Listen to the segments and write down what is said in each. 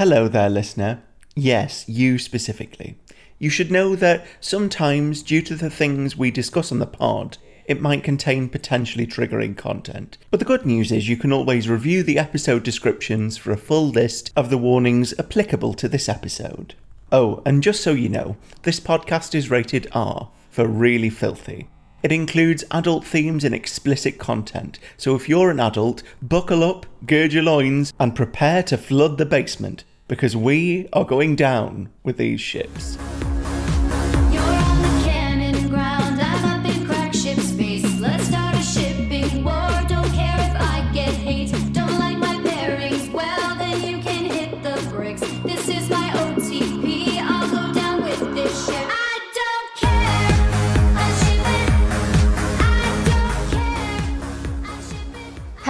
Hello there, listener. Yes, you specifically. You should know that sometimes, due to the things we discuss on the pod, it might contain potentially triggering content. But the good news is you can always review the episode descriptions for a full list of the warnings applicable to this episode. Oh, and just so you know, this podcast is rated R for really filthy. It includes adult themes and explicit content, so if you're an adult, buckle up, gird your loins, and prepare to flood the basement, because we are going down with these ships.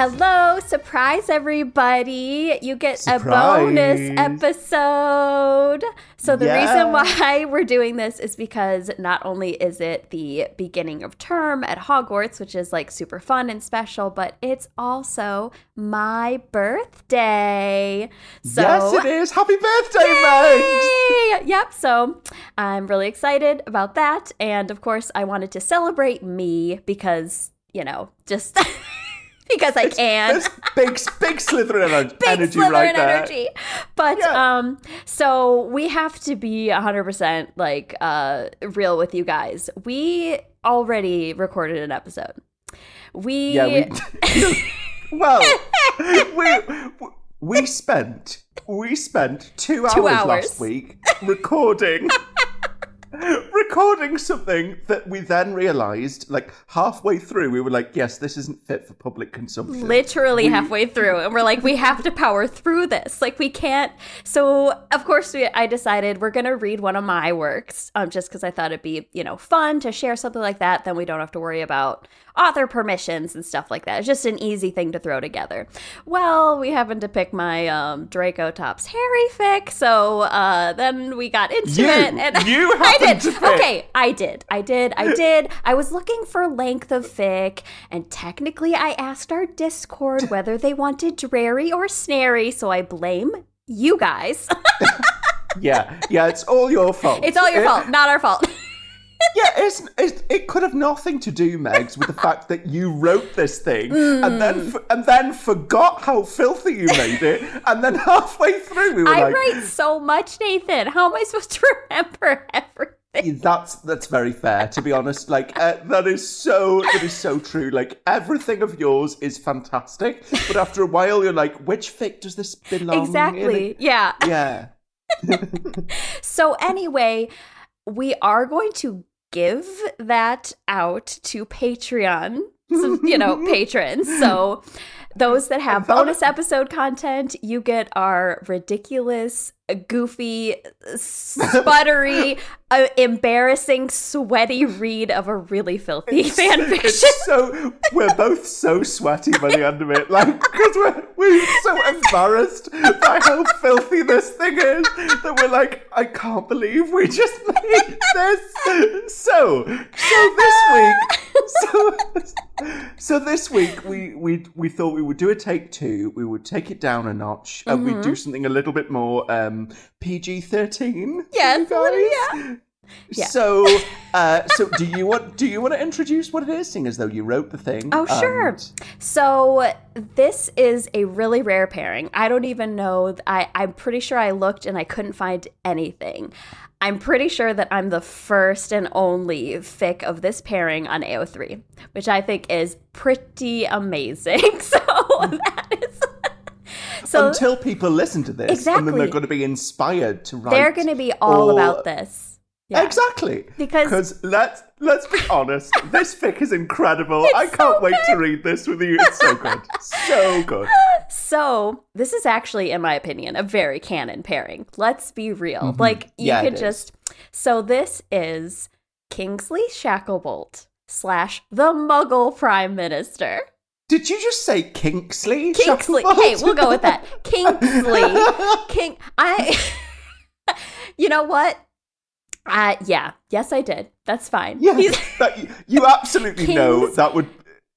Hello, surprise everybody. You get a bonus episode. So the Yeah. reason why we're doing this is because not only is it the beginning of term at Hogwarts, which is like super fun and special, but it's also my birthday. So yes, it is. Happy birthday! Yay! Yep. So I'm really excited about that. And of course, I wanted to celebrate me because, you know, just because I can. There's big, big Slytherin Big energy Slytherin right there. energy. But Yeah. um so we have to be 100% like uh real with you guys. We already recorded an episode. We, Yeah, we. well, we we spent we spent two hours, Two hours. last week recording recording something that we then realized like halfway through we were like yes this isn't fit for public consumption. Literally halfway through and we're like we have to power through this. Like we can't so of course we, i decided we're going to read one of my works um, just because i thought it'd be you know fun to share something like that then we don't have to worry about author permissions and stuff like that it's just an easy thing to throw together well we happened to pick my um, draco tops harry fic so uh, then we got into You- it and you i did to pick- okay I did. I did. I did. I was looking for length of fic, and technically, I asked our Discord whether they wanted Drarry or Snarry, so I blame you guys. yeah yeah it's all your fault it's all your fault, not our fault. Yeah it's, it's it could have nothing to do megs with the fact that you wrote this thing and then Mm. f- and then forgot how filthy you made it and then halfway through we were I like write so much, Nathan. How am I supposed to remember everything? That's that's very fair. To be honest, like uh, that is so that is so true. Like everything of yours is fantastic, but after a while, you're like, which fic does this belong? in? Exactly. Yeah. Yeah. So, anyway, we are going to give that out to Patreon, so, you know, patrons. So, those that have bonus episode content, you get our ridiculous, goofy, sputtery, uh, embarrassing, sweaty read of a really filthy fan fiction. It's so we're both so sweaty by the end of it, like because we're we're so embarrassed by how filthy this thing is that we're like, I can't believe we just made this. So, so this week, so so this week we we we thought we would do a take two. We would take it down a notch, and we'd do something a little bit more um, PG thirteen. Yes, yeah. Yeah. So, uh, so do you want do you want to introduce what it is, seeing as though you wrote the thing? Oh, sure. and- So this is a really rare pairing. I don't even know. I, I'm pretty sure I looked and I couldn't find anything. I'm pretty sure that I'm the first and only fic of this pairing on AO3, which I think is pretty amazing. So that is. So until people listen to this, and then Exactly. they're going to be inspired to write. they're going to be all or- about this. Yeah. Exactly. Because- let's let's be honest, this fic is incredible. I can't wait to read this with you. It's so good, so good. So, this is actually, in my opinion, a very canon pairing. Let's be real. Like, you Mm-hmm. Yeah, could just. So, this is Kingsley Shacklebolt slash the Muggle Prime Minister. Did you just say Kingsley? Kingsley. Shacklebolt? Hey, we'll go with that. Kingsley. King. I. you know what? Uh, yeah. Yes, I did. That's fine. Yeah, that, you absolutely know that would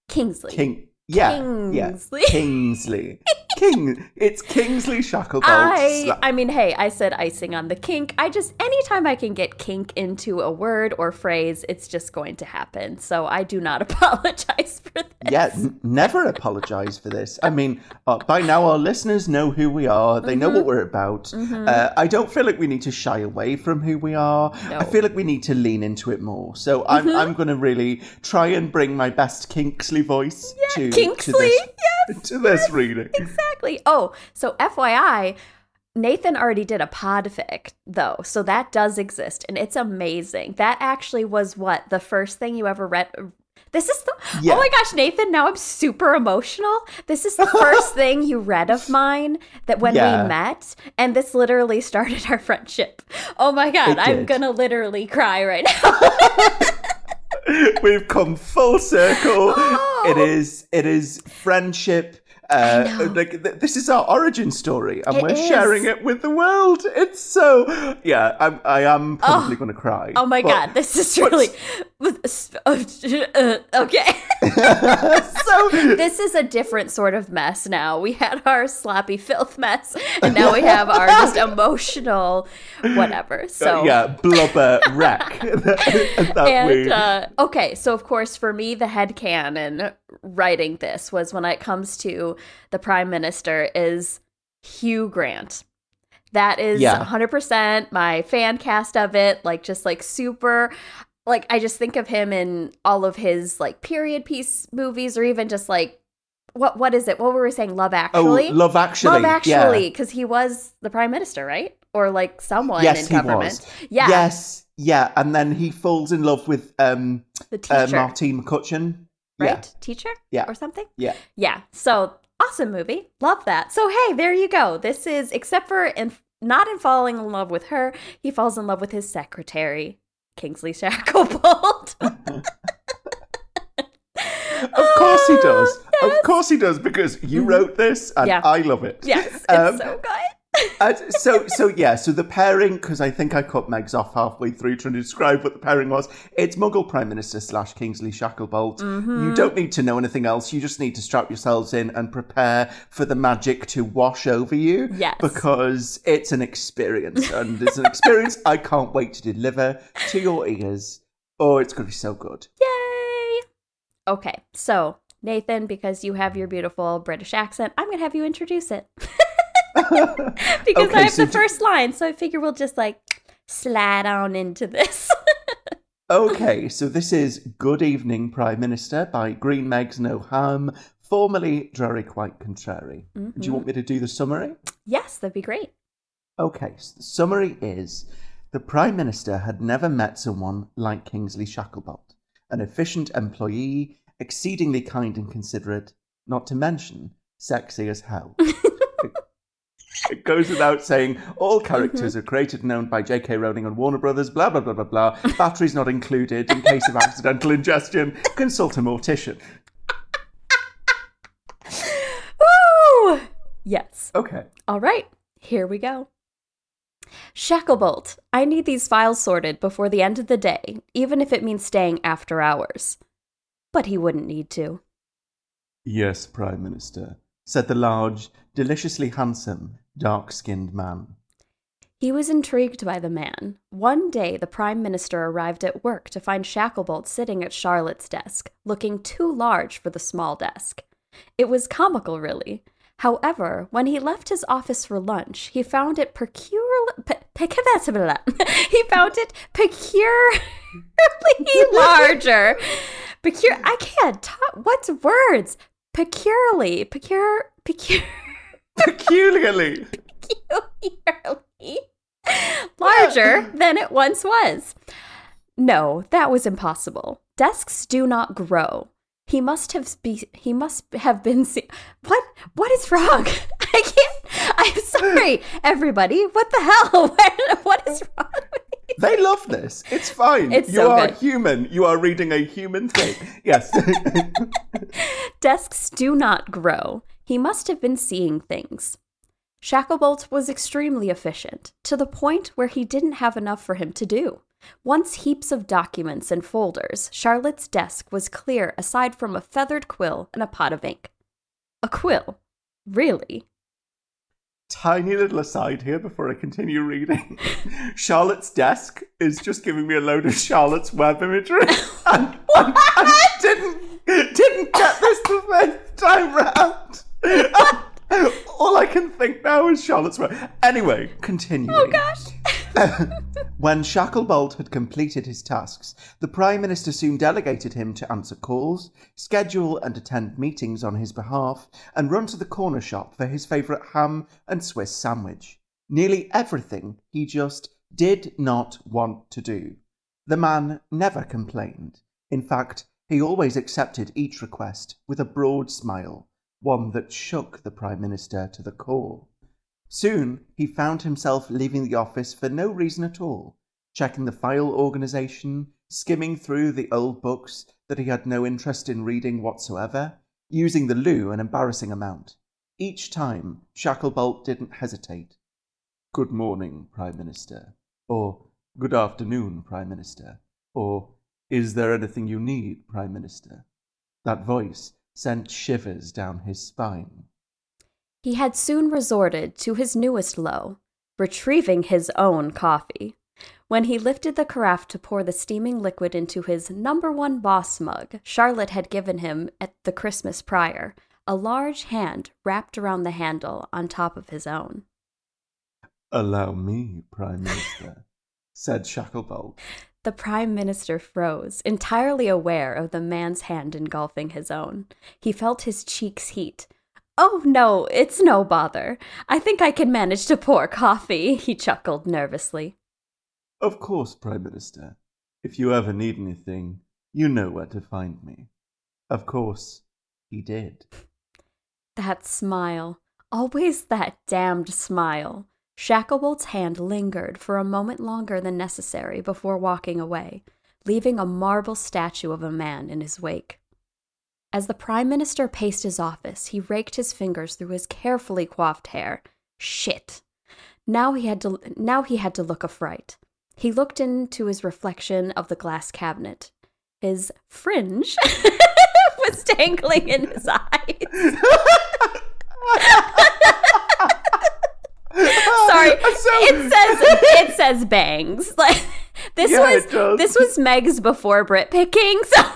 Kingsley. King. Yeah, Kingsley. yeah, Kingsley, King. It's Kingsley Shacklebolt. I Sla- I mean, hey, I said icing on the kink. I just anytime I can get kink into a word or phrase, it's just going to happen. So I do not apologize for this. yeah, n- never apologize for this. I mean, uh, by now our listeners know who we are. They know Mm-hmm. what we're about. Uh, I don't feel like we need to shy away from who we are. No. Mm-hmm. I feel like we need to lean into it more. So I'm I'm going to really try and bring my best Kingsley voice to Kingsley, to this, to this reading. Exactly. Oh, so FYI, Nathan already did a podfic though, so that does exist and it's amazing. That actually was what the first thing you ever read. This is the Yeah. oh my gosh, Nathan! Now I'm super emotional. This is the first thing you read of mine that when Yeah. we met, and this literally started our friendship. Oh my god, I'm gonna literally cry right now. We've come full circle. Oh, Oh. It is it is friendship. Uh, like th- this is our origin story, and It we're is. sharing it with the world. It's so yeah. I'm I am probably going to cry. Oh my But- god, this is really okay. so this is a different sort of mess now. We had our sloppy filth mess, and now we have our just emotional whatever. So yeah, blubber wreck. that that and uh, okay, so of course for me the head canon writing this was when it comes to the prime minister is Hugh Grant. That is Yeah. 100% my fan cast of it, like just like super like I just think of him in all of his like period piece movies or even just like what what is it? What were we saying? Love Actually. oh, Actually? Love Actually. Love. Actually, because he was the prime minister, right? Or like someone Yes, in he government. was. Yeah, Yes, yeah, and then he falls in love with um the uh, teacher. Martine McCutcheon. right? Teacher? Yeah. Or something? Yeah. Yeah. So awesome movie. Love that. So hey, there you go. This is except for in not in falling in love with her, he falls in love with his secretary, Kingsley Shacklebolt. Of course he does. Of course he does because you wrote this and Yeah. I love it. yes, it's Um, so good. Uh, so so yeah, so the pairing because I think I cut Megs off halfway through trying to describe what the pairing was. It's Muggle Prime Minister slash Kingsley Shacklebolt. Mm-hmm. You don't need to know anything else. You just need to strap yourselves in and prepare for the magic to wash over you. Yes. because it's an experience and it's an experience I can't wait to deliver to your ears. Oh, it's going to be so good. Yay! Okay, so Nathan, because you have your beautiful British accent, I'm gonna have you introduce it. because Okay, I have so the do- first line, so I figure we'll just like slide on into this. Okay, so this is Good Evening Prime Minister by Green Megs No Ham, formerly Drarry Quite Contrary. Do Mm-hmm. you want me to do the summary? yes, that'd be great. Okay, so the summary is the Prime Minister had never met someone like Kingsley Shacklebolt, an efficient employee, exceedingly kind and considerate, not to mention sexy as hell. It goes without saying, all mm-hmm. characters are created and owned by J.K. Rowling and Warner Brothers, blah, blah, blah, blah, blah. Batteries not included. In case of accidental ingestion, consult a mortician. Woo! Yes. Okay. All right, here we go. Shacklebolt, I need these files sorted before the end of the day, even if it means staying after hours. But he wouldn't need to. Yes, Prime Minister, said the large, deliciously handsome, dark skinned man. He was intrigued by the man. One day, the Prime Minister arrived at work to find Shacklebolt sitting at Charlotte's desk, looking too large for the small desk. It was comical, really. However, when he left his office for lunch, he found it peculiar. Pe- pe- he found it peculiarly larger. Pecur. I can't talk. What's words? Peculiarly. Pecur. Pecur. Peculiarly. peculiarly larger than it once was. No, that was impossible. Desks do not grow. He must have be he must have been se- what what is wrong? I can't. I'm sorry, everybody. What the hell? What, what is wrong? with me? They love this. It's fine. It's you so are good. human. You are reading a human thing. Yes. Desks do not grow. He must have been seeing things. Shacklebolt was extremely efficient, to the point where he didn't have enough for him to do. Once heaps of documents and folders, Charlotte's desk was clear aside from a feathered quill and a pot of ink. A quill. Really? Tiny little aside here before I continue reading. Charlotte's desk is just giving me a load of Charlotte's web imagery. and, and I didn't, didn't get this the first time round. All I can think now is Charlotte's web. Anyway, continuing. Oh gosh. When Shacklebolt had completed his tasks, the Prime Minister soon delegated him to answer calls, schedule and attend meetings on his behalf, and run to the corner shop for his favourite ham and Swiss sandwich. Nearly everything he just did not want to do. The man never complained. In fact, he always accepted each request with a broad smile, one that shook the Prime Minister to the core. Soon he found himself leaving the office for no reason at all, checking the file organization, skimming through the old books that he had no interest in reading whatsoever, using the loo an embarrassing amount. Each time, Shacklebolt didn't hesitate. Good morning, Prime Minister. Or, Good afternoon, Prime Minister. Or, Is there anything you need, Prime Minister? That voice sent shivers down his spine. He had soon resorted to his newest low, retrieving his own coffee. When he lifted the carafe to pour the steaming liquid into his number one boss mug Charlotte had given him at the Christmas prior, a large hand wrapped around the handle on top of his own. Allow me, Prime Minister, said Shacklebolt. The Prime Minister froze, entirely aware of the man's hand engulfing his own. He felt his cheeks heat. Oh, no, it's no bother. I think I can manage to pour coffee, he chuckled nervously. Of course, Prime Minister. If you ever need anything, you know where to find me. Of course, he did. That smile. Always that damned smile. Shacklebolt's hand lingered for a moment longer than necessary before walking away, leaving a marble statue of a man in his wake. As the Prime Minister paced his office, he raked his fingers through his carefully coiffed hair. Shit. Now he had to now he had to look a fright. He looked into his reflection of the glass cabinet. His fringe was dangling in his eyes. Sorry, it says it says bangs. Like this Yeah, was this was Meg's before Brit picking. So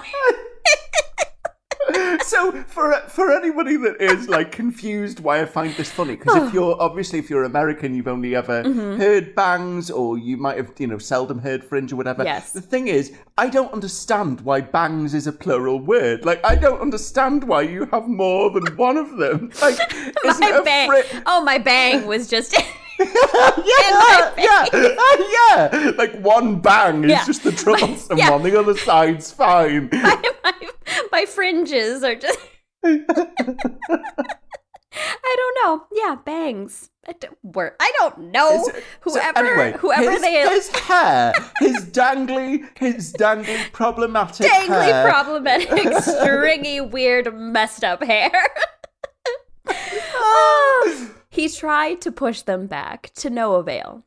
so for for anybody that is like confused why I find this funny because if you're obviously if you're American you've only ever Mm-hmm. heard bangs or you might have you know seldom heard fringe or whatever. Yes. The thing is, I don't understand why bangs is a plural word. Like I don't understand why you have more than one of them. Like my bang. fri- oh, my bang was just. Yeah, yeah, yeah. Like one bang is Yeah. just the troublesome Yeah. one. The other side's fine. my, my, my fringes are just. I don't know. Yeah, bangs. I don't, I don't know. Is it- so whoever, anyway, whoever his, they his hair, his dangly, his dangly problematic dangly, hair. problematic, stringy, weird, messed up hair. Ah. He tried to push them back, to no avail.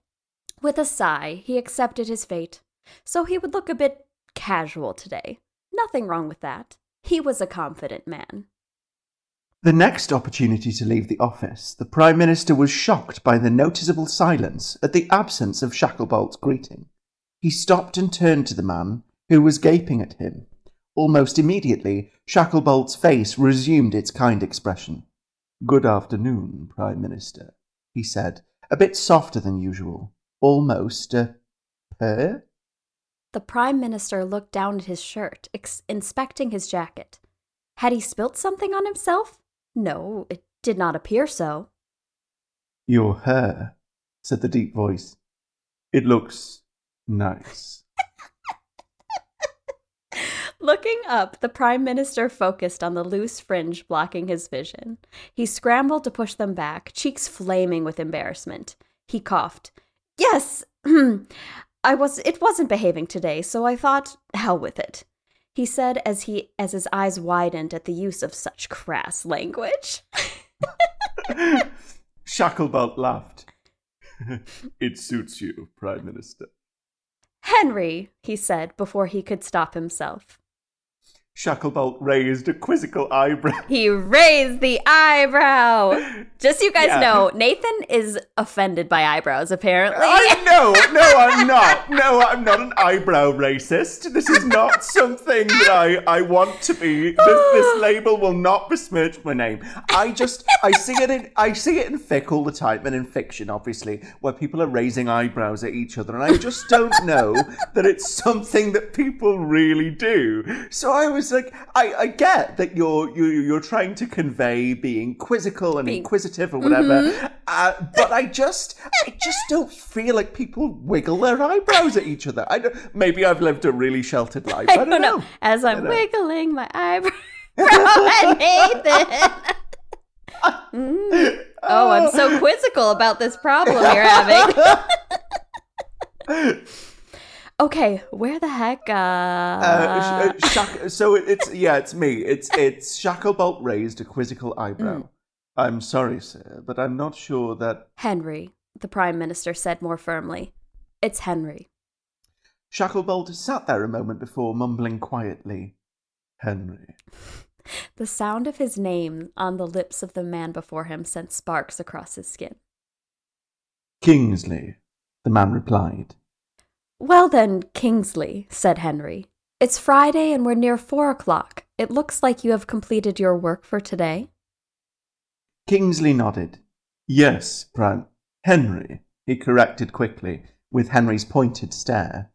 With a sigh, he accepted his fate. So he would look a bit casual today. Nothing wrong with that. He was a confident man. The next opportunity to leave the office, the Prime Minister was shocked by the noticeable silence at the absence of Shacklebolt's greeting. He stopped and turned to the man, who was gaping at him. Almost immediately, Shacklebolt's face resumed its kind expression. Good afternoon, Prime Minister, he said, a bit softer than usual, almost a purr. The Prime Minister looked down at his shirt, ex- inspecting his jacket. Had he spilt something on himself? No, it did not appear so. Your hair, said the deep voice. It looks nice. Looking up, the Prime Minister focused on the loose fringe blocking his vision. He scrambled to push them back, cheeks flaming with embarrassment. He coughed. Yes, I was it wasn't behaving today, so I thought, hell with it. He said as he as his eyes widened at the use of such crass language. Shacklebolt laughed. it suits you, Prime Minister. Henry, he said before he could stop himself. Shacklebolt raised a quizzical eyebrow. He raised the eyebrow. Just so you guys Yeah. know, Nathan is offended by eyebrows, apparently. I know, no, I'm not. No, I'm not an eyebrow racist. This is not something that I, I want to be. This, this label will not besmirch my name. I just I see it in I see it in fic all the time and in fiction, obviously, where people are raising eyebrows at each other, and I just don't know that it's something that people really do. So I was like, I, I get that you're you you're trying to convey being quizzical and inquisitive or whatever, uh, but I just I just don't feel like people wiggle their eyebrows at each other. I don't, maybe I've lived a really sheltered life. I I don't, don't know. know. As I'm wiggling my eyebrow at Nathan. Mm. Oh, I'm so quizzical about this problem you're having. Okay, where the heck? Uh, Uh, sh- uh, shack- so it- it's yeah, it's me. It's it's Shacklebolt raised a quizzical eyebrow. I'm sorry, sir, but I'm not sure that Henry, the Prime Minister said more firmly. It's Henry. Shacklebolt sat there a moment before mumbling quietly, "Henry." The sound of his name on the lips of the man before him sent sparks across his skin. Kingsley, the man replied. Well then, Kingsley, said Henry. It's Friday and we're near four o'clock. It looks like you have completed your work for today. Kingsley nodded. Yes, Prime. Henry, he corrected quickly, with Henry's pointed stare.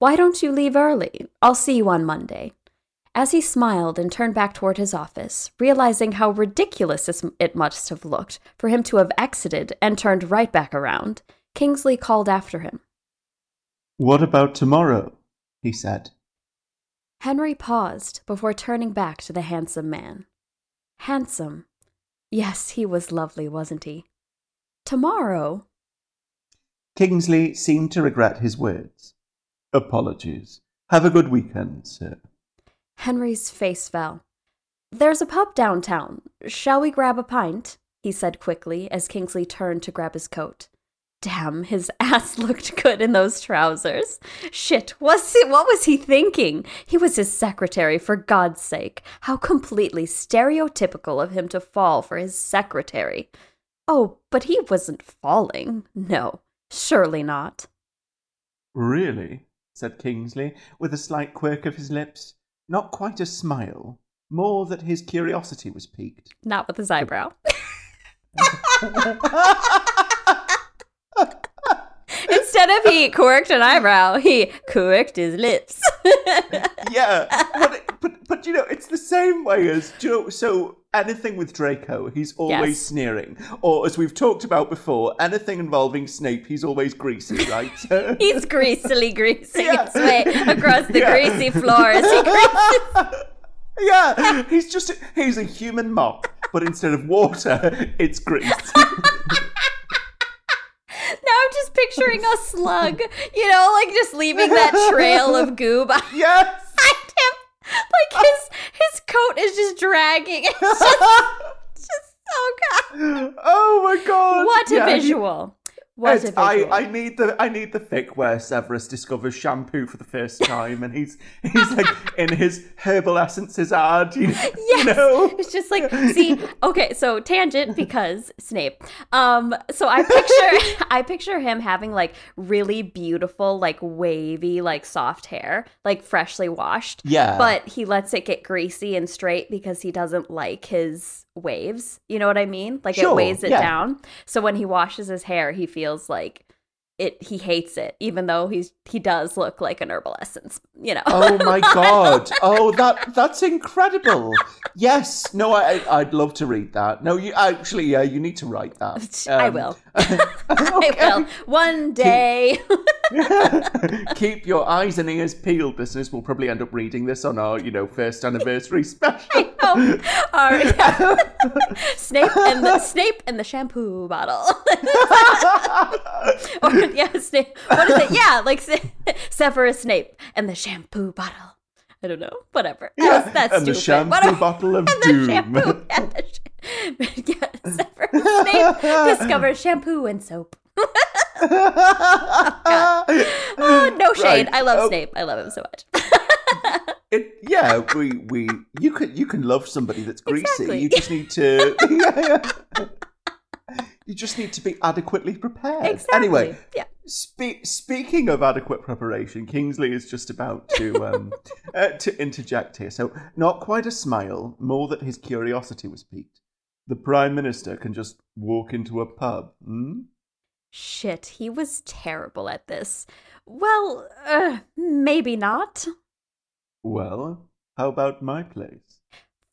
Why don't you leave early? I'll see you on Monday. As he smiled and turned back toward his office, realizing how ridiculous it must have looked for him to have exited and turned right back around, Kingsley called after him. What about tomorrow? he said. Henry paused before turning back to the handsome man. Handsome. Yes, he was lovely, wasn't he? Tomorrow? Kingsley seemed to regret his words. Apologies. Have a good weekend, sir. Henry's face fell. There's a pub downtown. Shall we grab a pint? he said quickly as Kingsley turned to grab his coat. Damn, his ass looked good in those trousers. Shit, was it, what was he thinking? He was his secretary, for God's sake. How completely stereotypical of him to fall for his secretary. Oh, but he wasn't falling. No, surely not. Really? said Kingsley, with a slight quirk of his lips. Not quite a smile, more that his curiosity was piqued. Not with his eyebrow. Instead of he quirked an eyebrow, he quirked his lips. yeah, but, but but you know, it's the same way as do you know. So anything with Draco, he's always Yes. sneering, or as we've talked about before, anything involving Snape, he's always greasy, right? He's greasily greasing Yeah. his way across the Yeah. greasy floor as he greases. yeah, he's just he's a human mop, but instead of water, it's grease. Now I'm just picturing a slug, you know, like just leaving that trail of goo behind yes. him. Like his his coat is just dragging. It's just, just oh god. Oh my god! What a Yeah, visual. A Ed, I. I need the I need the fic where Severus discovers shampoo for the first time and he's he's like in his herbal essences ad, you, Yes. you know? It's just like, see, okay, so tangent because Snape. Um, so I picture I picture him having like really beautiful, like wavy, like soft hair, like freshly washed. Yeah. But he lets it get greasy and straight because he doesn't like his waves. You know what I mean? Like it weighs it yeah. down. So when he washes his hair, he feels like it he hates it, even though he's he does look like an herbal essence, you know. Oh my god! Oh, that that's incredible. Yes. No, I I- I'd love to read that. No, you actually, yeah, you need to write that. I Um, will. I will. One day. Keep your eyes and ears peeled, business We'll probably end up reading this on our, you know, first anniversary special. Oh, all right. yeah. Snape and the Snape and the shampoo bottle. or yeah, Snape. What is it? Yeah, like Se- Severus Snape and the shampoo bottle. I don't know. Whatever. That's, that's and the stupid. shampoo Whatever. bottle of And the doom. shampoo. And the sh- yeah, Severus Snape discovers shampoo and soap. Oh, oh, no shade. Right. I love Oh. Snape. I love him so much. It, yeah, we, we you can you can love somebody that's greasy. Exactly. You just need to yeah, yeah. you just need to be adequately prepared. Exactly. Anyway, Yeah. Spe- speaking of adequate preparation, Kingsley is just about to um, uh, to interject here. So, not quite a smile, more that his curiosity was piqued. The Prime Minister can just walk into a pub. Hmm? Shit, he was terrible at this. Well, uh, maybe not. Well, how about my place?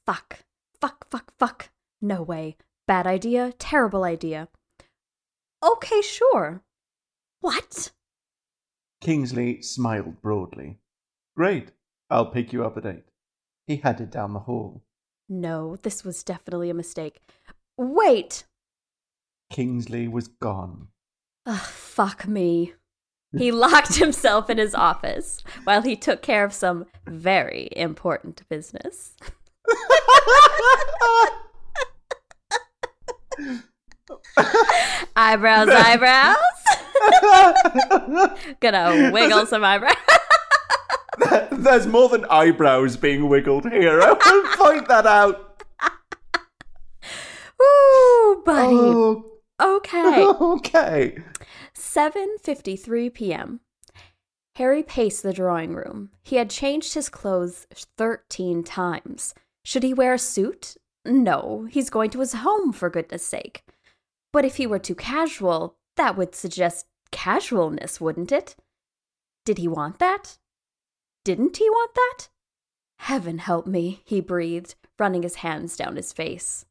Fuck. Fuck, fuck, fuck. No way. Bad idea. Terrible idea. Okay, sure. What? Kingsley smiled broadly. Great, I'll pick you up at eight. He headed down the hall. No, this was definitely a mistake. Wait! Kingsley was gone. Ugh, fuck me. He locked himself in his office while he took care of some very important business. eyebrows, eyebrows. Gonna wiggle some eyebrows. There's more than eyebrows being wiggled here. I will point that out. Ooh, buddy. Oh, Okay. okay. 7:53 p.m. Harry paced the drawing room. He had changed his clothes 13 times. Should he wear a suit? No, he's going to his home for goodness sake. But if he were too casual, that would suggest casualness, wouldn't it? Did he want that? Didn't he want that? Heaven help me, he breathed, running his hands down his face.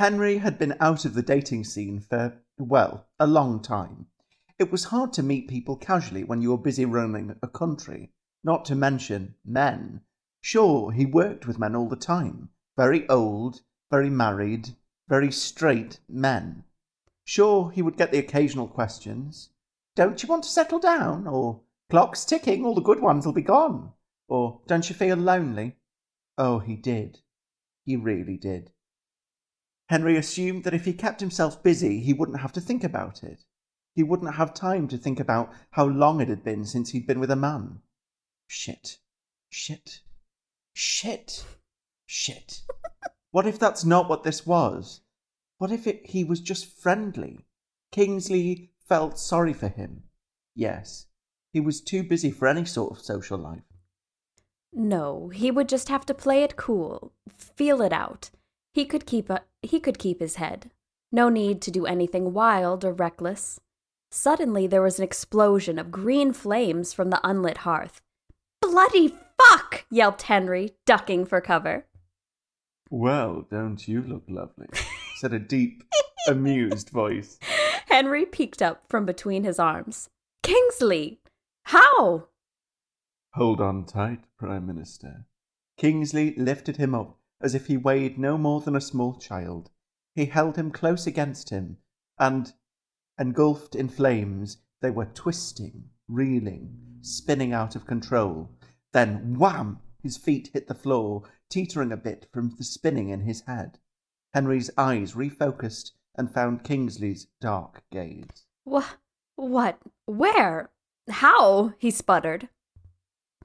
Henry had been out of the dating scene for, well, a long time. It was hard to meet people casually when you were busy roaming a country, not to mention men. Sure, he worked with men all the time. Very old, very married, very straight men. Sure, he would get the occasional questions. Don't you want to settle down? Or, clock's ticking, all the good ones will be gone. Or, don't you feel lonely? Oh, he did. He really did. Henry assumed that if he kept himself busy, he wouldn't have to think about it. He wouldn't have time to think about how long it had been since he'd been with a man. Shit. Shit. Shit. Shit. What if that's not what this was? What if it, he was just friendly? Kingsley felt sorry for him. Yes, he was too busy for any sort of social life. No, he would just have to play it cool, feel it out. He could keep a, he could keep his head. No need to do anything wild or reckless. Suddenly there was an explosion of green flames from the unlit hearth. Bloody fuck! yelped Henry, ducking for cover. Well, don't you look lovely? said a deep, amused voice. Henry peeked up from between his arms. Kingsley! How? Hold on tight, Prime Minister. Kingsley lifted him up as if he weighed no more than a small child. He held him close against him, and, engulfed in flames, they were twisting, reeling, spinning out of control. Then, wham! His feet hit the floor, teetering a bit from the spinning in his head. Henry's eyes refocused and found Kingsley's dark gaze. What? What? Where? How? He sputtered.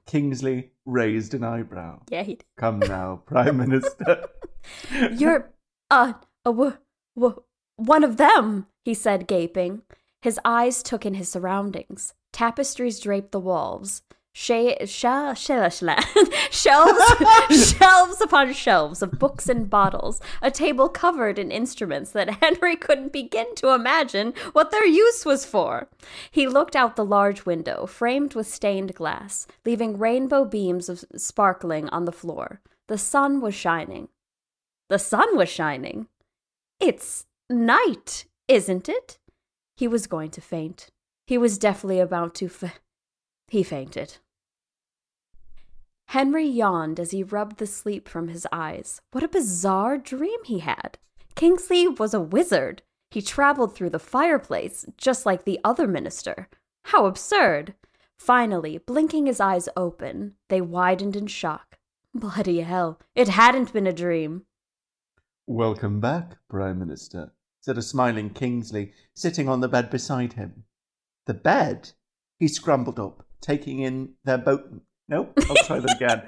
Kingsley raised an eyebrow. Yeah, he did. Come now, Prime Minister. You're, uh, a w- w- one of them, he said, gaping. His eyes took in his surroundings. Tapestries draped the walls. Sha- sha- shelves, shelves upon shelves of books and bottles, a table covered in instruments that Henry couldn't begin to imagine what their use was for. He looked out the large window, framed with stained glass, leaving rainbow beams of sparkling on the floor. The sun was shining. The sun was shining. It's night, isn't it? He was going to faint. He was definitely about to fa- He fainted. Henry yawned as he rubbed the sleep from his eyes. What a bizarre dream he had. Kingsley was a wizard. He traveled through the fireplace, just like the other minister. How absurd! Finally, blinking his eyes open, they widened in shock. Bloody hell, it hadn't been a dream. Welcome back, Prime Minister, said a smiling Kingsley, sitting on the bed beside him. The bed? He scrambled up, taking in their both Nope, I'll try that again.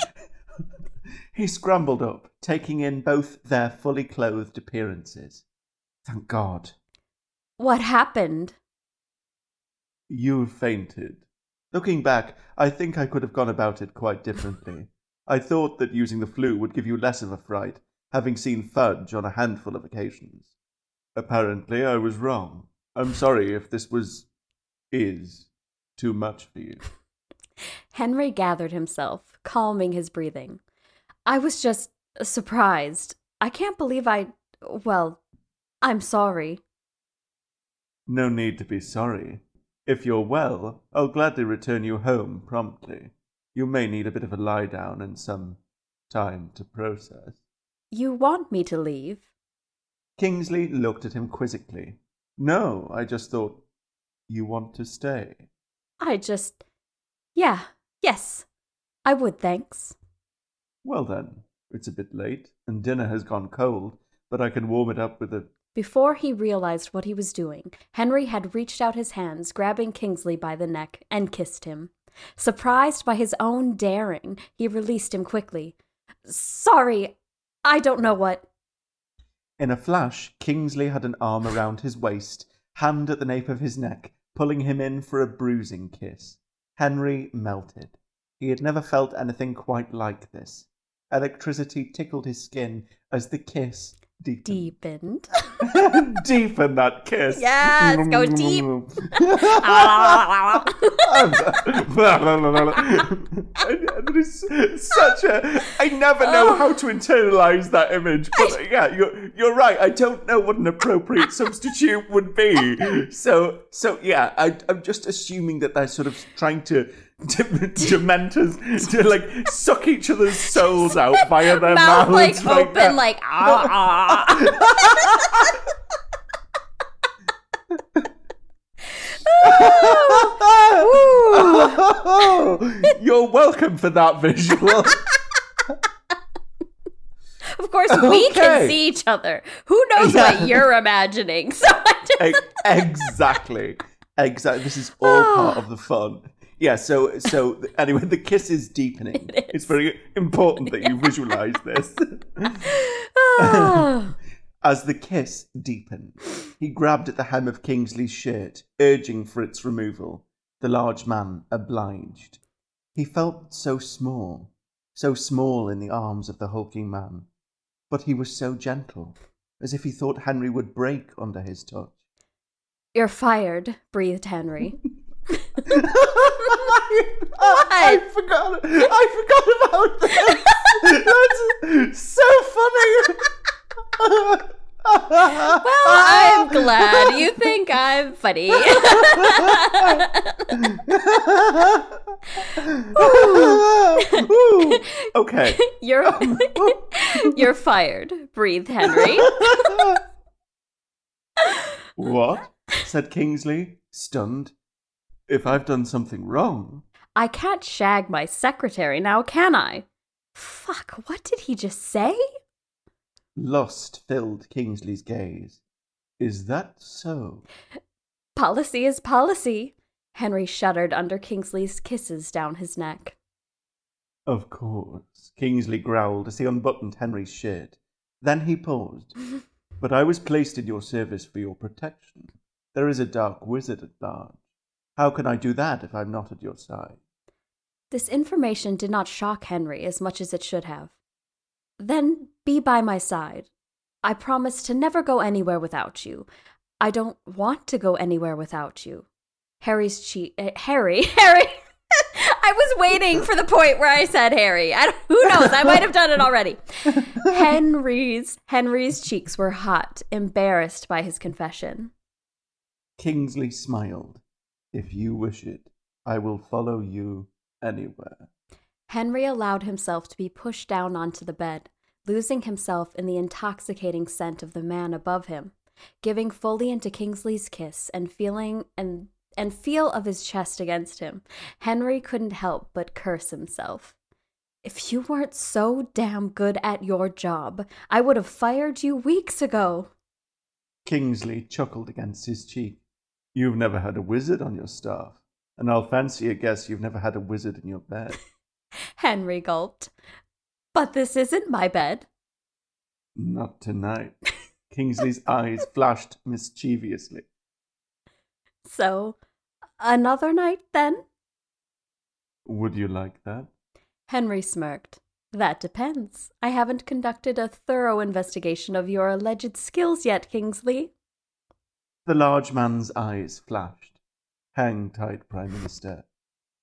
he scrambled up, taking in both their fully clothed appearances. Thank God. What happened? You fainted. Looking back, I think I could have gone about it quite differently. I thought that using the Floo would give you less of a fright, having seen Fudge on a handful of occasions. Apparently, I was wrong. I'm sorry if this was. is. too much for you. Henry gathered himself, calming his breathing. I was just surprised. I can't believe I. Well, I'm sorry. No need to be sorry. If you're well, I'll gladly return you home promptly. You may need a bit of a lie down and some time to process. You want me to leave? Kingsley looked at him quizzically. No, I just thought you want to stay. I just. Yeah, yes. I would, thanks. Well then, it's a bit late, and dinner has gone cold, but I can warm it up with a. Before he realized what he was doing, Henry had reached out his hands, grabbing Kingsley by the neck, and kissed him. Surprised by his own daring, he released him quickly. Sorry, I don't know what. In a flash, Kingsley had an arm around his waist, hand at the nape of his neck, pulling him in for a bruising kiss. Henry melted. He had never felt anything quite like this. Electricity tickled his skin as the kiss deepened. Deepened. Deepen that kiss. Yes, go deep. Ah. Is such a. I never know how to internalize that image, but yeah, you're you're right. I don't know what an appropriate substitute would be. So so yeah, I, I'm just assuming that they're sort of trying to. to Dementors to like suck each other's souls out via their Mouth mouths like open, that. like ah ah. You're welcome for that visual. Of course, we can see each other. Who knows Yeah. what you're imagining? So I just, E- exactly. Exactly. This is all part of the fun. Yeah, so so anyway, the kiss is deepening. It It's very important that you visualize this. Ah. As the kiss deepened, he grabbed at the hem of Kingsley's shirt, urging for its removal. The large man obliged. He felt so small, so small in the arms of the hulking man, but he was so gentle, as if he thought Henry would break under his touch. You're fired, breathed Henry. I I forgot. I forgot about this. That's so funny. Well, I'm glad you think I'm funny. Ooh. Okay. You're you're fired, breathed Henry. What? said Kingsley, stunned. If I've done something wrong. I can't shag my secretary now, can I? Fuck, what did he just say? Lust filled Kingsley's gaze. Is that so? Policy is policy. Henry shuddered under Kingsley's kisses down his neck. Of course, Kingsley growled as he unbuttoned Henry's shirt. Then he paused. But I was placed in your service for your protection. There is a dark wizard at large. How can I do that if I'm not at your side? This information did not shock Henry as much as it should have. Then be by my side. I promise to never go anywhere without you. I don't want to go anywhere without you. Harry's cheek. Uh, Harry. Harry. I was waiting for the point where I said Harry. I don't, who knows? I might have done it already. Henry's Henry's cheeks were hot, embarrassed by his confession. Kingsley smiled. If you wish it, I will follow you anywhere. Henry allowed himself to be pushed down onto the bed, losing himself in the intoxicating scent of the man above him, giving fully into Kingsley's kiss and feeling and and feel of his chest against him. Henry couldn't help but curse himself. If you weren't so damn good at your job, I would have fired you weeks ago. Kingsley chuckled against his cheek. You've never had a wizard on your staff, and I'll fancy a guess you've never had a wizard in your bed. Henry gulped. But this isn't my bed. Not tonight. Kingsley's eyes flashed mischievously. So, another night then? Would you like that? Henry smirked. That depends. I haven't conducted a thorough investigation of your alleged skills yet, Kingsley. The large man's eyes flashed. Hang tight, Prime Minister.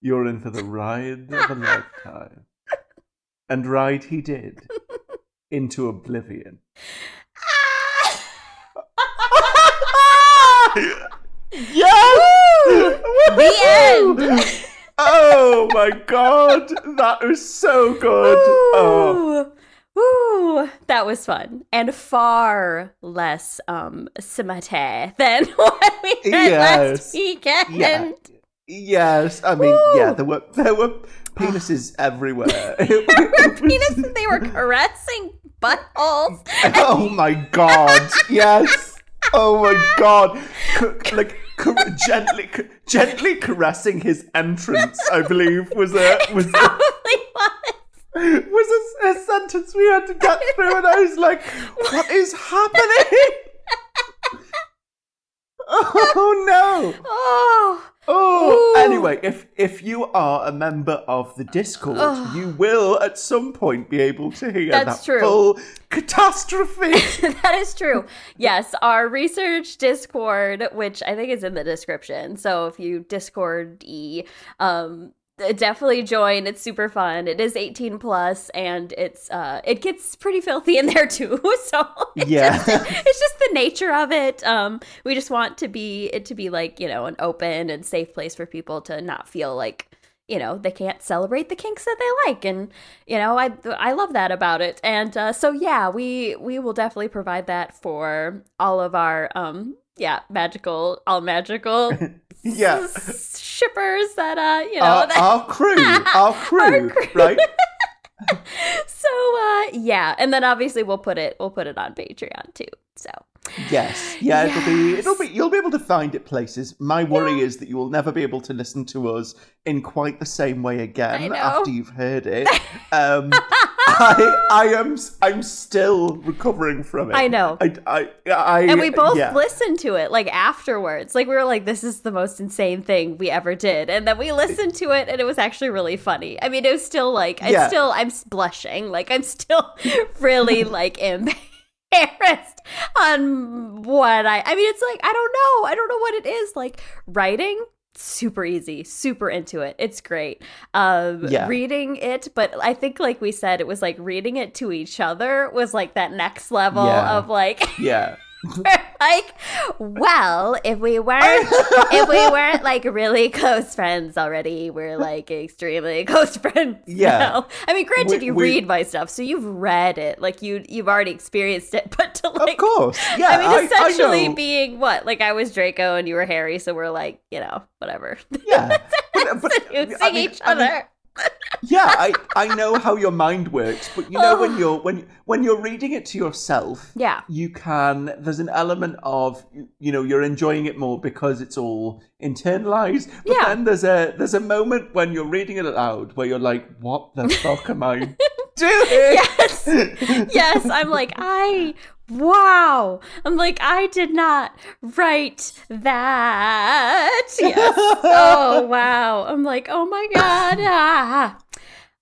You're in for the ride of a lifetime. And ride he did. Into oblivion. yes! The end! Oh my god! That was so good! Oh. Ooh, ooh, that was fun and far less um cinématé than what we had Yes. last weekend. Yeah. Yes, I mean, Woo! yeah, there were there were penises everywhere. It- it was- Penis, they were caressing buttholes. oh my god! Yes. Oh my god! C- like ca- gently, ca- gently caressing his entrance. I believe was a was a, Probably was. was a, a sentence we had to get through, and I was like, "What is happening?" Oh no! Oh, Oh, Ooh. anyway, if if you are a member of the Discord, you will at some point be able to hear That's that true. full catastrophe. that is true. Yes, our research Discord, which I think is in the description. So if you Discord e, um, definitely join. It's super fun. It is 18 plus, and it's uh, it gets pretty filthy in there too. So it Yeah. just- it's just the nature of it. Um, we just want to be it to be like you know an open and safe place for people to not feel like you know they can't celebrate the kinks that they like and you know i i love that about it and uh, so yeah we we will definitely provide that for all of our um yeah magical all magical yeah, shippers that uh you know our, that, our crew, our crew, crew. right? so uh yeah and then obviously we'll put it we'll put it on patreon too so Yes, yeah, it'll be, it'll be, you'll be able to find it places. My worry is that you will never be able to listen to us in quite the same way again after you've heard it. Um, I, I am, I'm still recovering from it. I know. I, I, I and we both yeah. listened to it like afterwards like we were like this is the most insane thing we ever did and then we listened to it and it was actually really funny i mean it was still like it's Yeah. still i'm blushing like i'm still really like embarrassed on what i i mean it's like i don't know i don't know what it is like writing super easy super into it it's great um Yeah. reading it but i think like we said it was like reading it to each other was like that next level Yeah. of like Yeah. like, well, if we weren't, if we weren't like really close friends already, we're like extremely close friends. Yeah. now. I mean, granted, We- you we- read my stuff, so you've read it, like you you've already experienced it. But to like, Of course. Yeah. I mean, essentially know. being what, like I was Draco and you were Harry, so we're like, you know, whatever. Yeah. But, but, I mean- each I mean, other. Yeah, I, I know how your mind works, but you know Oh. when you're when when you're reading it to yourself, yeah. you can there's an element of you know you're enjoying it more because it's all internalized. But Yeah. then there's a there's a moment when you're reading it aloud where you're like, what the fuck am I doing? Yes. yes, I'm like, I wow. I'm like, I did not write that. Yes. Oh wow. I'm like, oh my god. Ah.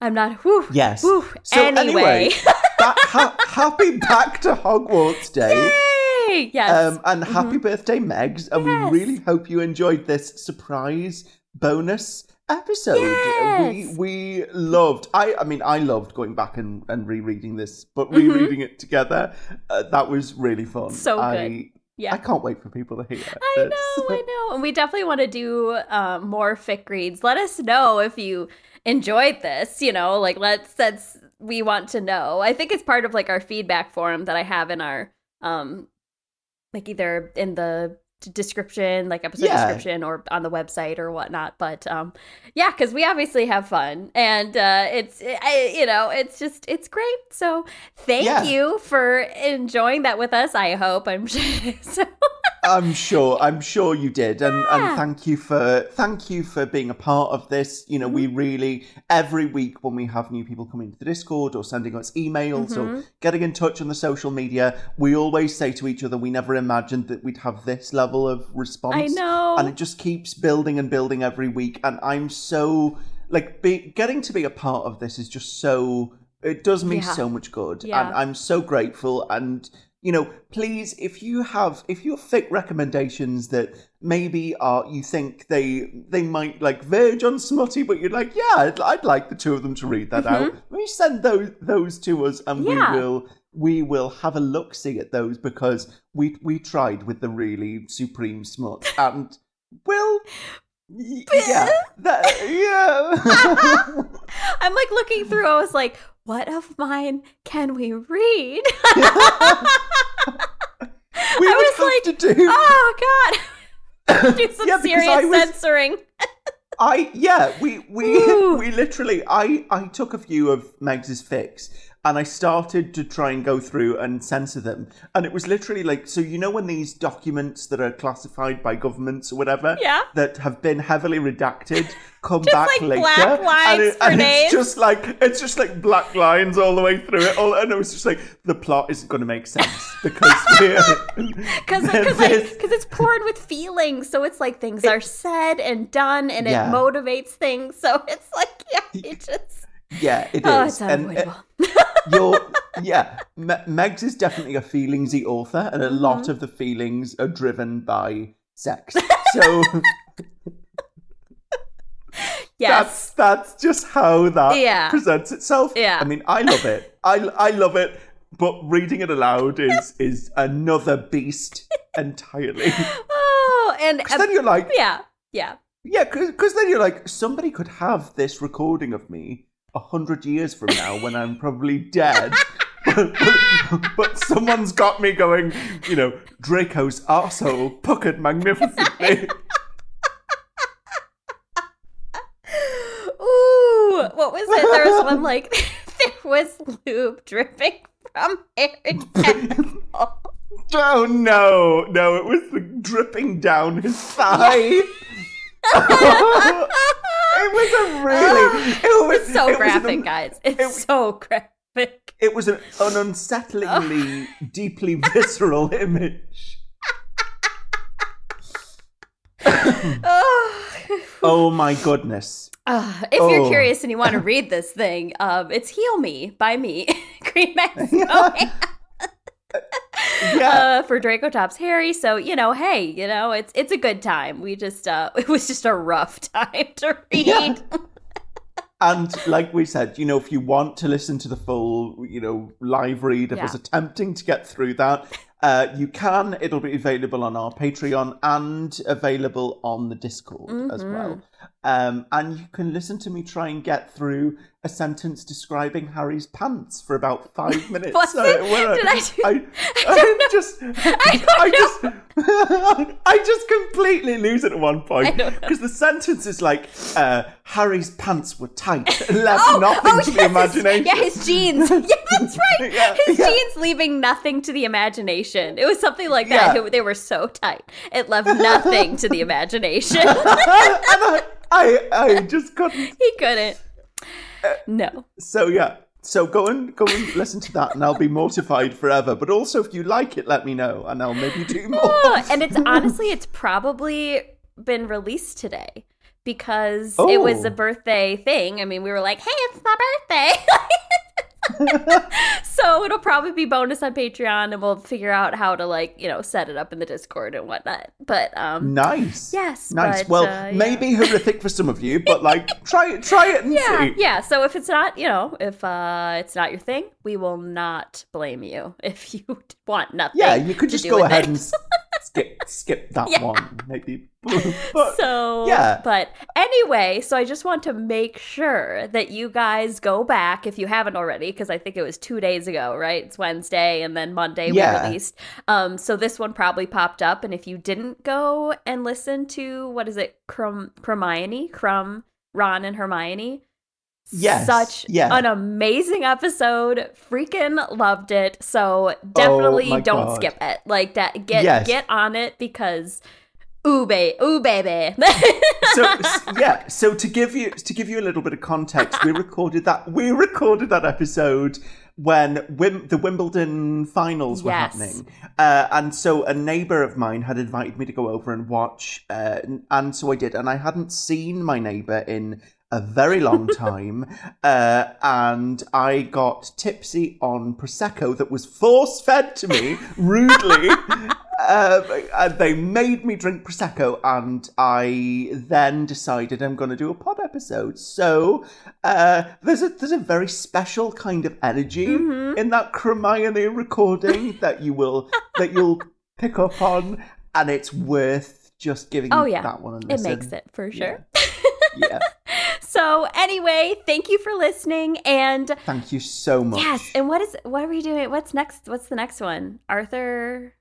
I'm not. Whew, Yes. whew. So anyway. anyway, ha- happy back to Hogwarts Day. Yay! Yes. Um, and happy birthday, Megs. And Yes. we really hope you enjoyed this surprise bonus episode. Yes. We we loved. I I mean, I loved going back and, and rereading this, but Mm-hmm. rereading it together, uh, that was really fun. So I, good. Yeah. I can't wait for people to hear I this. know, I know. And we definitely want to do um, more fic reads. Let us know if you enjoyed this, you know, like let's that's we want to know. I think it's part of like our feedback forum that I have in our um like either in the description, like episode Yeah. description, or on the website or whatnot. But um, yeah, because we obviously have fun, and uh, it's I, you know it's just it's great. So thank Yeah. you for enjoying that with us. I hope I'm sure. so, I'm sure. I'm sure you did, and Yeah. and thank you for thank you for being a part of this. You know, we Mm-hmm. really every week when we have new people coming to the Discord or sending us emails Mm-hmm. or getting in touch on the social media, we always say to each other, we never imagined that we'd have this level of response. I know. and it just keeps building and building every week. And I'm so like be, getting to be a part of this is just so. It does me Yeah. so much good, Yeah. and I'm so grateful. And you know, please, if you have, if you have fic recommendations that maybe are you think they they might like verge on smutty, but you're like, yeah, I'd, I'd like the two of them to read that out. Maybe send those those to us, and Mm-hmm. Yeah. we will we will have a look see at those because we we tried with the really supreme smut and well. y- Yeah, that, yeah. I'm like looking through. I was like, what of mine can we read? we I was have like, to do. oh god, do some Yeah, serious was- censoring. I yeah, we we Ooh. we literally I I took a few of Meg's fics and I started to try and go through and censor them. And it was literally like so you know when these documents that are classified by governments or whatever Yeah. that have been heavily redacted come back like later and, it, and it's just like it's just like black lines all the way through it all and it was just like the plot isn't going to make sense because Because because this- it's poured with feelings, so it's like things are said and done, and Yeah. it motivates things. So it's like yeah, it just yeah it is oh, it's And, uh, unavoidable. you're yeah Me- megs is definitely a feelingsy author and a Mm-hmm. lot of the feelings are driven by sex so yes, that's that's just how that Yeah. presents itself Yeah. i mean i love it i i love it but reading it aloud is is another beast entirely. oh, and then you're like yeah, yeah. yeah because then you're like somebody could have this recording of me a hundred years from now when i'm probably dead but, but someone's got me going you know draco's arsehole puckered magnificently Ooh, what was it? There was one like there was lube dripping from asshole. oh no no it was like, dripping down his thigh it was a really it was It's so it was an graphic, guys. It's it- so graphic. it was an, an unsettlingly deeply visceral image Oh. oh my goodness Uh, if you're Oh. curious and you want to read this thing, um, it's Heal Me by me, Green Snowy, yeah uh, for Draco Tops Harry. So you know, hey, you know, it's it's a good time. We just uh, it was just a rough time to read. Yeah. And like we said, you know, if you want to listen to the full, you know, live read of Yeah. us attempting to get through that, uh, you can. It'll be available on our Patreon and available on the Discord as Mm-hmm. well. Um, and you can listen to me try and get through a sentence describing Harry's pants for about five minutes. It? we're- Did I do- I, I just, I, just, I just completely lose it at one point I because the sentence is like, uh, Harry's pants were tight, and left nothing to the imagination. His, yeah, his jeans. Yeah, that's right. Yeah, his yeah. jeans leaving nothing to the imagination. It was something like that. Yeah. It- they were so tight. It left nothing to the imagination. and I, I, I just couldn't. he couldn't. Uh, no. So yeah. So go and go and listen to that, and I'll be mortified forever. But also, if you like it, let me know, and I'll maybe do more. Oh, and it's honestly, it's probably been released today because it was Oh. a birthday thing. I mean, we were like, hey, it's my birthday. so it'll probably be bonus on Patreon and we'll figure out how to like, you know, set it up in the Discord and whatnot. But um Nice. Yes, Nice. but, well, uh, yeah. maybe horrific for some of you, but like, try it. Try it and yeah, see. yeah. So if it's not, you know, if uh it's not your thing, we will not blame you if you want nothing. Yeah, you could just go ahead it. and skip skip that Yeah. one maybe. But, so yeah. but anyway so i just want to make sure that you guys go back if you haven't already because i think it was two days ago right it's wednesday and then monday Yeah. we released um so this one probably popped up and if you didn't go and listen to what is it Krum Hermione Krum Ron and Hermione Yes, such yeah. an amazing episode freaking loved it so definitely Oh don't God. skip it like that get Yes. get on it because ooh baby ooh baby so yeah so to give you to give you a little bit of context we recorded that we recorded that episode when Wim- the wimbledon finals were Yes. happening uh, and so a neighbor of mine had invited me to go over and watch uh, and so i did and i hadn't seen my neighbor in a very long time uh, and i got tipsy on prosecco that was force fed to me rudely uh, and they made me drink prosecco, and I then decided I'm going to do a pod episode. So uh, there's a there's a very special kind of energy Mm-hmm. in that Hermione recording that you will that you'll pick up on, and it's worth just giving Oh, yeah. that one a listen. it makes it for sure Yeah. So anyway thank you for listening and Thank you so much. yes and what is what are we doing what's next what's the next one arthur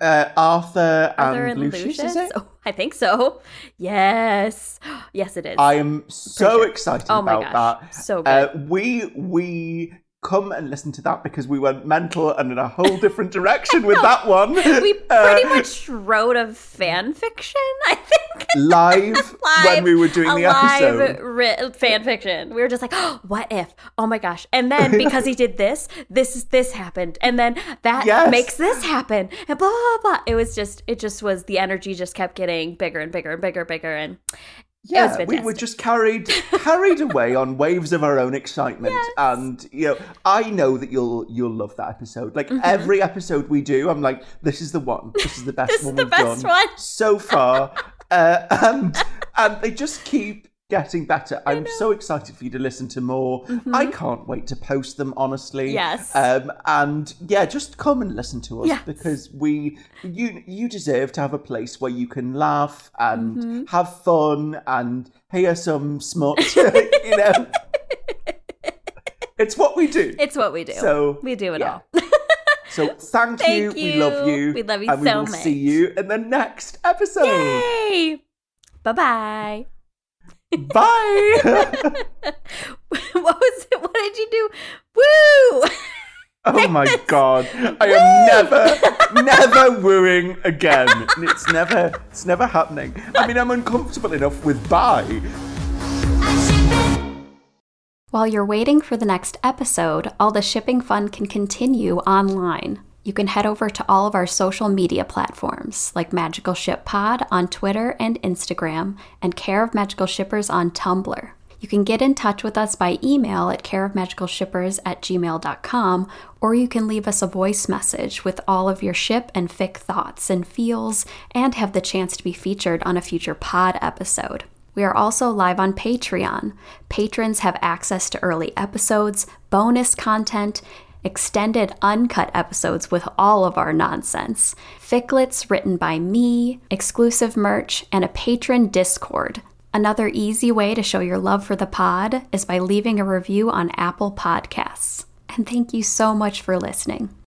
uh, Arthur, arthur and, and, Lucius, lucius, is it? Oh, i think so yes yes it is I am so sure. excited oh my about gosh that. so good Uh, we we come and listen to that because we went mental and in a whole different direction with that one. we Uh, pretty much wrote a fan fiction i think live, when we were doing the live episode. ri- fan fiction. We were just like, oh, what if? Oh my gosh! And then because he did this, this is this happened, and then that Yes. makes this happen, and blah blah blah. It was just, it just was the energy just kept getting bigger and bigger and bigger, and bigger, and Yeah, we were just carried carried away on waves of our own excitement, and you know, I know that you'll you'll love that episode. Like every episode we do, I'm like, this is the one. This is the best Mm-hmm. This is one the we've best done one. so far, uh, and and they just keep getting better. I'm so excited for you to listen to more. I can't wait to post them. Honestly, Mm-hmm. Yes. Um, and yeah, just come and listen to us Yes. because we you you deserve to have a place where you can laugh and Mm-hmm. have fun and hear some smut. you know, it's what we do. it's what we do. So, we do it yeah. all. So thank, Thank you. We love you. you. We love you and we so will much. see you in the next episode. Yay! Bye bye. Bye. what was it? What did you do? Woo! oh my god. I am never, never wooing again. It's never, it's never happening. I mean, I'm uncomfortable enough with bye. While you're waiting for the next episode, all the shipping fun can continue online. You can head over to all of our social media platforms like Magical Ship Pod on Twitter and Instagram, and Care of Magical Shippers on Tumblr. You can get in touch with us by email at careofmagicalshippers at gmail.com, or you can leave us a voice message with all of your ship and fic thoughts and feels, and have the chance to be featured on a future pod episode. We are also live on Patreon. Patrons have access to early episodes, bonus content, extended uncut episodes with all of our nonsense, ficlets written by me, exclusive merch, and a patron Discord. Another easy way to show your love for the pod is by leaving a review on Apple Podcasts. And thank you so much for listening.